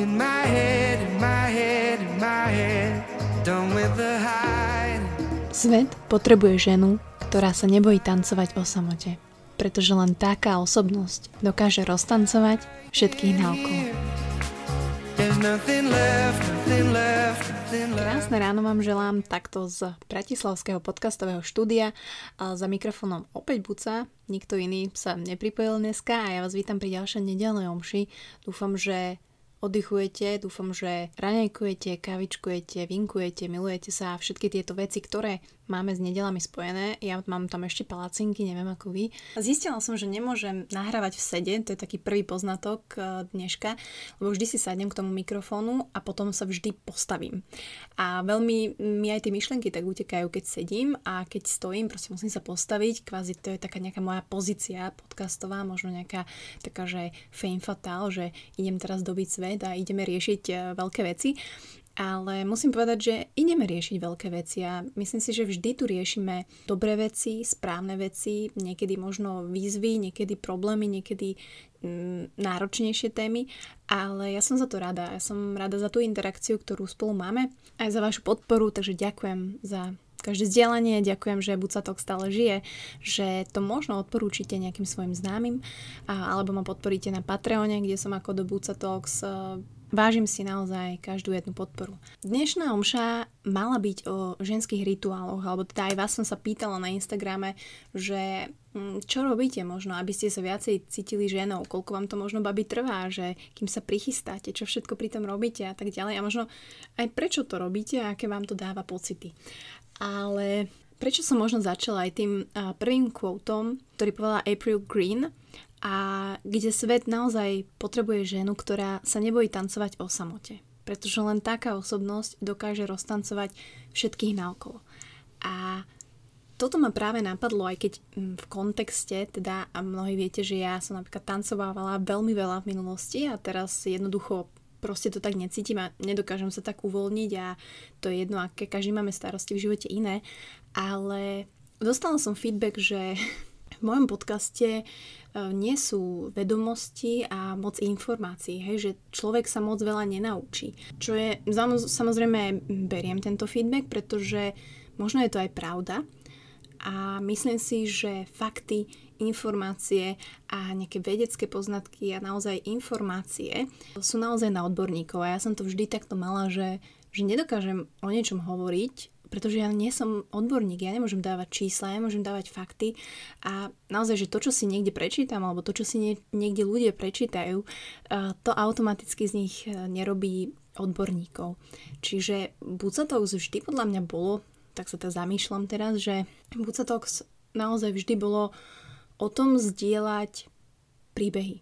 In my head, in my head, in my head, done with the hide. Svet potrebuje ženu, ktorá sa nebojí tancovať o samote, pretože len taká osobnosť dokáže roztancovať všetkých naokolo. Krásne ráno vám želám takto z Bratislavského podcastového štúdia a za mikrofónom opäť Buca. Nikto iný sa nepripojil dneska a ja vás vítam pri ďalšej nedelnej omši. Dúfam, že oddychujete, dúfam, že raňajkujete, kavičkujete, vinkujete, milujete sa a všetky tieto veci, ktoré máme s nedelami spojené. Ja mám tam ešte palacinky, neviem ako vy. Zistila som, že nemôžem nahrávať v sede, to je taký prvý poznatok eh, dneška, lebo vždy si sadnem k tomu mikrofónu a potom sa vždy postavím. A veľmi mi aj tie myšlenky tak utekajú, keď sedím a keď stojím, proste musím sa postaviť, kvázi to je taká nejaká moja pozícia podcastová, možno nejaká taká, že fame fatal, že idem teraz dobiť svet a ideme riešiť eh, veľké veci. Ale musím povedať, že ideme riešiť veľké veci a myslím si, že vždy tu riešime dobré veci, správne veci, niekedy možno výzvy, niekedy problémy, niekedy mm, náročnejšie témy, ale ja som za to rada. Ja som rada za tú interakciu, ktorú spolu máme, aj za vašu podporu, takže ďakujem za každé zdieľanie, ďakujem, že Bucatok stále žije, že to možno odporúčite nejakým svojim známym alebo ma podporíte na Patreone, kde som ako do Bucatox Vážim si naozaj každú jednu podporu. Dnešná omša mala byť o ženských rituáloch, alebo teda aj vás som sa pýtala na Instagrame, že mm, čo robíte možno, aby ste sa viacej cítili ženou, koľko vám to možno babi trvá, že kým sa prichystáte, čo všetko pri tom robíte a tak ďalej a možno aj prečo to robíte a aké vám to dáva pocity. Ale prečo som možno začala aj tým prvým quotom, ktorý povedala April Green a kde svet naozaj potrebuje ženu, ktorá sa nebojí tancovať o samote. Pretože len taká osobnosť dokáže roztancovať všetkých naokolo. A toto ma práve napadlo, aj keď v kontexte, teda a mnohí viete, že ja som napríklad tancovávala veľmi veľa v minulosti a teraz jednoducho proste to tak necítim a nedokážem sa tak uvoľniť a to je jedno, aké každý máme starosti v živote iné, ale dostala som feedback, že v mojom podcaste e, nie sú vedomosti a moc informácií, hej, že človek sa moc veľa nenaučí. Čo je, samozrejme, beriem tento feedback, pretože možno je to aj pravda a myslím si, že fakty, informácie a nejaké vedecké poznatky a naozaj informácie sú naozaj na odborníkov a ja som to vždy takto mala, že, že nedokážem o niečom hovoriť pretože ja nie som odborník, ja nemôžem dávať čísla, ja môžem dávať fakty a naozaj, že to, čo si niekde prečítam alebo to, čo si nie, niekde ľudia prečítajú, to automaticky z nich e, nerobí odborníkov. Čiže Bucatox vždy podľa mňa bolo, tak sa to zamýšľam teraz, že Bucatox naozaj vždy bolo o tom zdieľať príbehy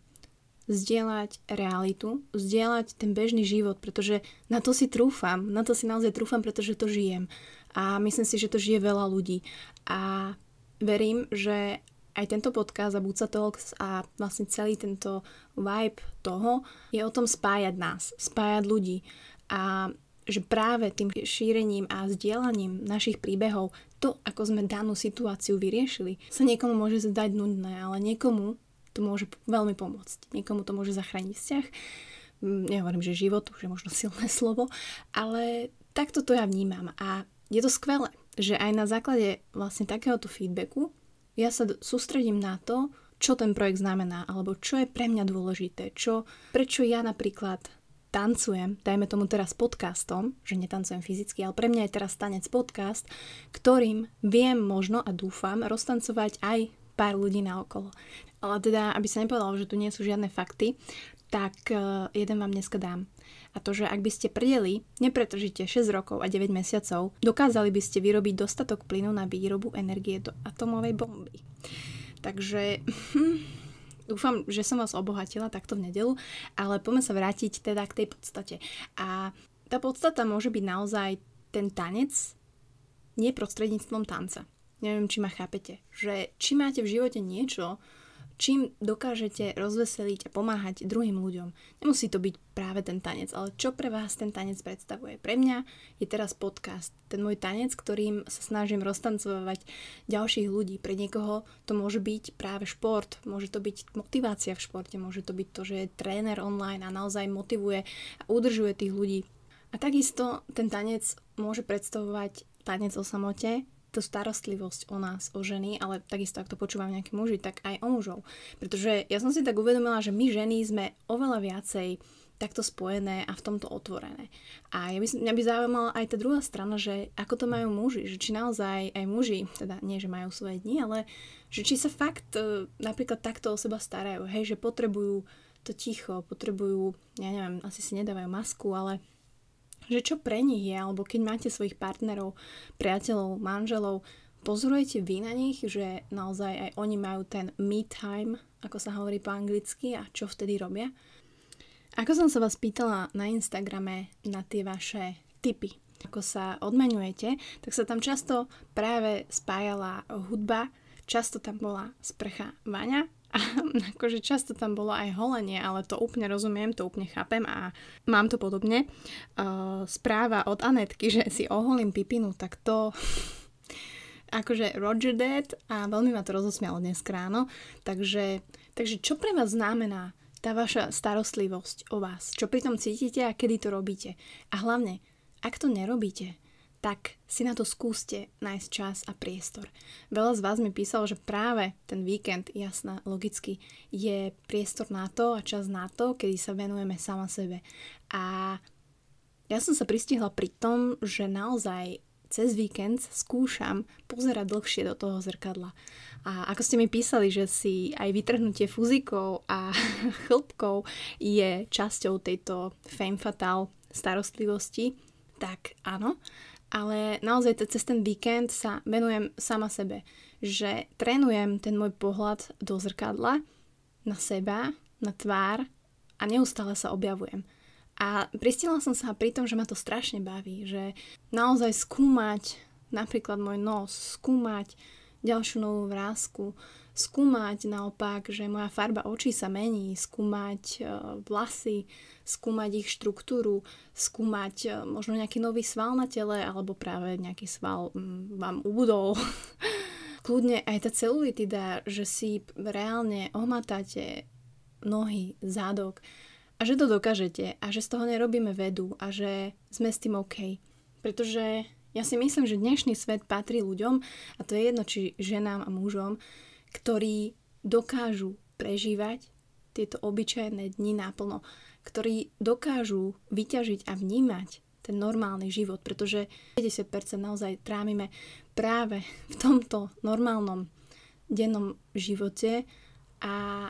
zdieľať realitu, zdieľať ten bežný život, pretože na to si trúfam, na to si naozaj trúfam, pretože to žijem. A myslím si, že to žije veľa ľudí. A verím, že aj tento podcast a Buca Talks a vlastne celý tento vibe toho je o tom spájať nás, spájať ľudí. A že práve tým šírením a zdieľaním našich príbehov, to, ako sme danú situáciu vyriešili, sa niekomu môže zdať nudné, ale niekomu to môže veľmi pomôcť. Niekomu to môže zachrániť vzťah. Mm, nehovorím, že život, už je možno silné slovo, ale takto to ja vnímam. A je to skvelé, že aj na základe vlastne takéhoto feedbacku ja sa sústredím na to, čo ten projekt znamená, alebo čo je pre mňa dôležité, čo, prečo ja napríklad tancujem, dajme tomu teraz podcastom, že netancujem fyzicky, ale pre mňa je teraz tanec podcast, ktorým viem možno a dúfam roztancovať aj pár ľudí naokolo. Ale teda, aby sa nepovedalo, že tu nie sú žiadne fakty, tak uh, jeden vám dneska dám. A to, že ak by ste prdeli, nepretržite 6 rokov a 9 mesiacov, dokázali by ste vyrobiť dostatok plynu na výrobu energie do atomovej bomby. Takže hm, dúfam, že som vás obohatila takto v nedelu, ale poďme sa vrátiť teda k tej podstate. A tá podstata môže byť naozaj ten tanec, nie prostredníctvom tanca. Neviem, či ma chápete. Že či máte v živote niečo, čím dokážete rozveseliť a pomáhať druhým ľuďom. Nemusí to byť práve ten tanec, ale čo pre vás ten tanec predstavuje? Pre mňa je teraz podcast, ten môj tanec, ktorým sa snažím roztancovať ďalších ľudí. Pre niekoho to môže byť práve šport, môže to byť motivácia v športe, môže to byť to, že je tréner online a naozaj motivuje a udržuje tých ľudí. A takisto ten tanec môže predstavovať tanec o samote, tú starostlivosť o nás, o ženy, ale takisto, ak to počúvam nejakí muži, tak aj o mužov. Pretože ja som si tak uvedomila, že my ženy sme oveľa viacej takto spojené a v tomto otvorené. A ja by, mňa by zaujímala aj tá druhá strana, že ako to majú muži, že či naozaj aj muži, teda nie, že majú svoje dni, ale že či sa fakt e, napríklad takto o seba starajú, hej, že potrebujú to ticho, potrebujú, ja neviem, asi si nedávajú masku, ale že čo pre nich je, alebo keď máte svojich partnerov, priateľov, manželov, pozorujete vy na nich, že naozaj aj oni majú ten me time, ako sa hovorí po anglicky, a čo vtedy robia? Ako som sa vás pýtala na Instagrame na tie vaše tipy, ako sa odmenujete, tak sa tam často práve spájala hudba, často tam bola sprcha Vaňa a akože často tam bolo aj holenie, ale to úplne rozumiem, to úplne chápem a mám to podobne. Uh, správa od Anetky, že si oholím pipinu, tak to akože Roger Dead a veľmi ma to rozosmialo dnes ráno. Takže, takže čo pre vás znamená tá vaša starostlivosť o vás? Čo pri tom cítite a kedy to robíte? A hlavne, ak to nerobíte, tak si na to skúste nájsť čas a priestor. Veľa z vás mi písalo, že práve ten víkend, jasná, logicky, je priestor na to a čas na to, kedy sa venujeme sama sebe. A ja som sa pristihla pri tom, že naozaj cez víkend skúšam pozerať dlhšie do toho zrkadla. A ako ste mi písali, že si aj vytrhnutie fuzikov a chlpkov je časťou tejto femme fatale starostlivosti, tak áno ale naozaj cez ten víkend sa venujem sama sebe, že trénujem ten môj pohľad do zrkadla na seba, na tvár a neustále sa objavujem. A pristila som sa pri tom, že ma to strašne baví, že naozaj skúmať napríklad môj nos, skúmať ďalšiu novú vrázku, skúmať naopak, že moja farba očí sa mení, skúmať e, vlasy, skúmať ich štruktúru, skúmať e, možno nejaký nový sval na tele alebo práve nejaký sval mm, vám ubudol. Kľudne aj tá celulitida, že si reálne ohmatáte nohy, zádok a že to dokážete a že z toho nerobíme vedu a že sme s tým OK. Pretože ja si myslím, že dnešný svet patrí ľuďom a to je jedno, či ženám a mužom, ktorí dokážu prežívať tieto obyčajné dni naplno, ktorí dokážu vyťažiť a vnímať ten normálny život, pretože 50% naozaj trávime práve v tomto normálnom dennom živote a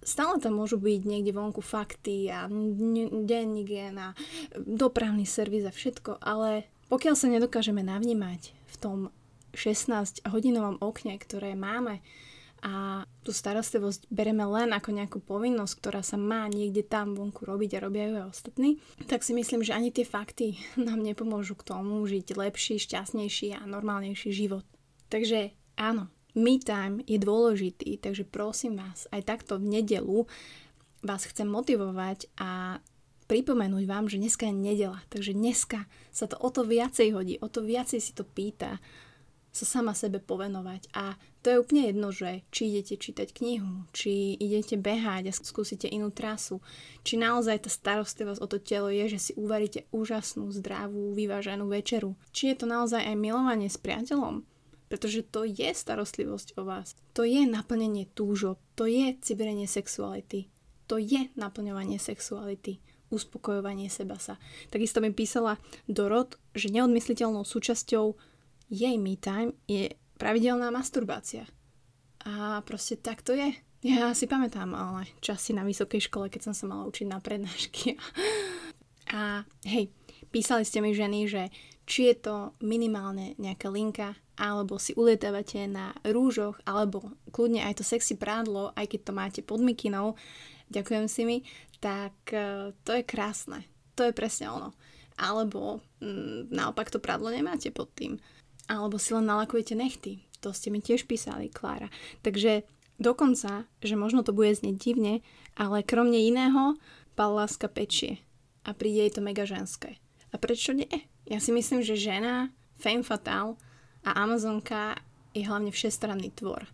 stále tam môžu byť niekde vonku fakty a denník na dopravný servis a všetko, ale pokiaľ sa nedokážeme navnímať v tom 16 hodinovom okne, ktoré máme a tú starostlivosť bereme len ako nejakú povinnosť, ktorá sa má niekde tam vonku robiť a robia ju aj ostatní, tak si myslím, že ani tie fakty nám nepomôžu k tomu žiť lepší, šťastnejší a normálnejší život. Takže áno, me time je dôležitý, takže prosím vás, aj takto v nedelu vás chcem motivovať a pripomenúť vám, že dneska je nedela, takže dneska sa to o to viacej hodí, o to viacej si to pýta sa sama sebe povenovať. A to je úplne jedno, že či idete čítať knihu, či idete behať a skúsite inú trasu, či naozaj tá starostlivosť o to telo je, že si uvaríte úžasnú, zdravú, vyváženú večeru. Či je to naozaj aj milovanie s priateľom, pretože to je starostlivosť o vás. To je naplnenie túžob, to je cibrenie sexuality, to je naplňovanie sexuality uspokojovanie seba sa. Takisto mi písala Dorot, že neodmysliteľnou súčasťou jej me time je pravidelná masturbácia. A proste tak to je. Ja si pamätám ale časy na vysokej škole, keď som sa mala učiť na prednášky. A hej, písali ste mi ženy, že či je to minimálne nejaká linka, alebo si ulietávate na rúžoch, alebo kľudne aj to sexy prádlo, aj keď to máte pod mikinou, ďakujem si mi, tak e, to je krásne. To je presne ono. Alebo mm, naopak to prádlo nemáte pod tým alebo si len nalakujete nechty. To ste mi tiež písali, Klára. Takže Dokonca, že možno to bude znieť divne, ale kromne iného, pal láska pečie. A príde jej to mega ženské. A prečo nie? Ja si myslím, že žena, femme fatale a Amazonka je hlavne všestranný tvor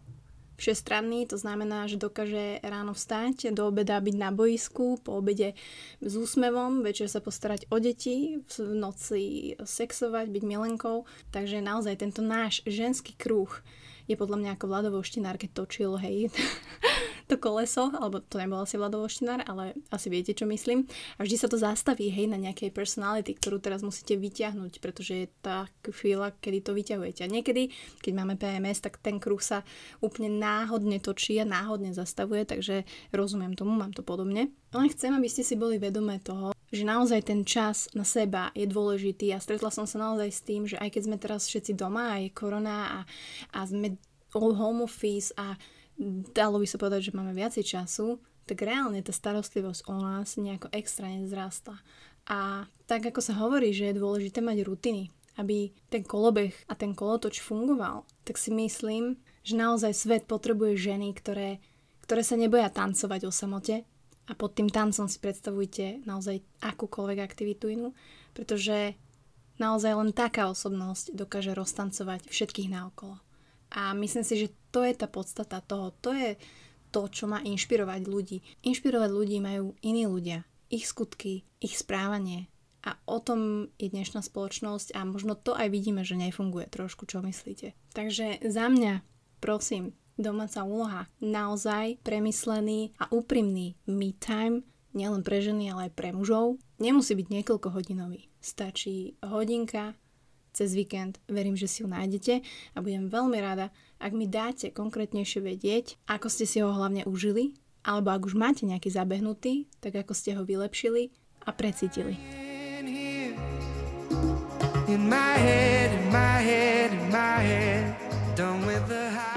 všestranný, to znamená, že dokáže ráno vstať, do obeda byť na boisku, po obede s úsmevom, večer sa postarať o deti, v noci sexovať, byť milenkou. Takže naozaj tento náš ženský kruh je podľa mňa ako Vlado Voštinár, keď točil, hej, to koleso, alebo to nebol asi Vlado Voštinár, ale asi viete, čo myslím. A vždy sa to zastaví, hej, na nejakej personality, ktorú teraz musíte vyťahnuť, pretože je tá chvíľa, kedy to vyťahujete. A niekedy, keď máme PMS, tak ten kruh sa úplne náhodne točí a náhodne zastavuje, takže rozumiem tomu, mám to podobne. Len chcem, aby ste si boli vedomé toho, že naozaj ten čas na seba je dôležitý a stretla som sa naozaj s tým, že aj keď sme teraz všetci doma a je korona a, a sme home office a dalo by sa povedať, že máme viacej času, tak reálne tá starostlivosť o nás nejako extra nezrastla. A tak ako sa hovorí, že je dôležité mať rutiny, aby ten kolobeh a ten kolotoč fungoval, tak si myslím, že naozaj svet potrebuje ženy, ktoré, ktoré sa neboja tancovať o samote a pod tým tancom si predstavujte naozaj akúkoľvek aktivitu inú, pretože naozaj len taká osobnosť dokáže roztancovať všetkých naokolo. A myslím si, že to je tá podstata toho. To je to, čo má inšpirovať ľudí. Inšpirovať ľudí majú iní ľudia. Ich skutky, ich správanie. A o tom je dnešná spoločnosť a možno to aj vidíme, že nefunguje trošku, čo myslíte. Takže za mňa, prosím, domáca úloha. Naozaj premyslený a úprimný me time, nielen pre ženy, ale aj pre mužov. Nemusí byť niekoľko hodinový. Stačí hodinka, cez víkend. Verím, že si ju nájdete a budem veľmi rada, ak mi dáte konkrétnejšie vedieť, ako ste si ho hlavne užili, alebo ak už máte nejaký zabehnutý, tak ako ste ho vylepšili a precítili. In my head, in my head, in my head, done with the high.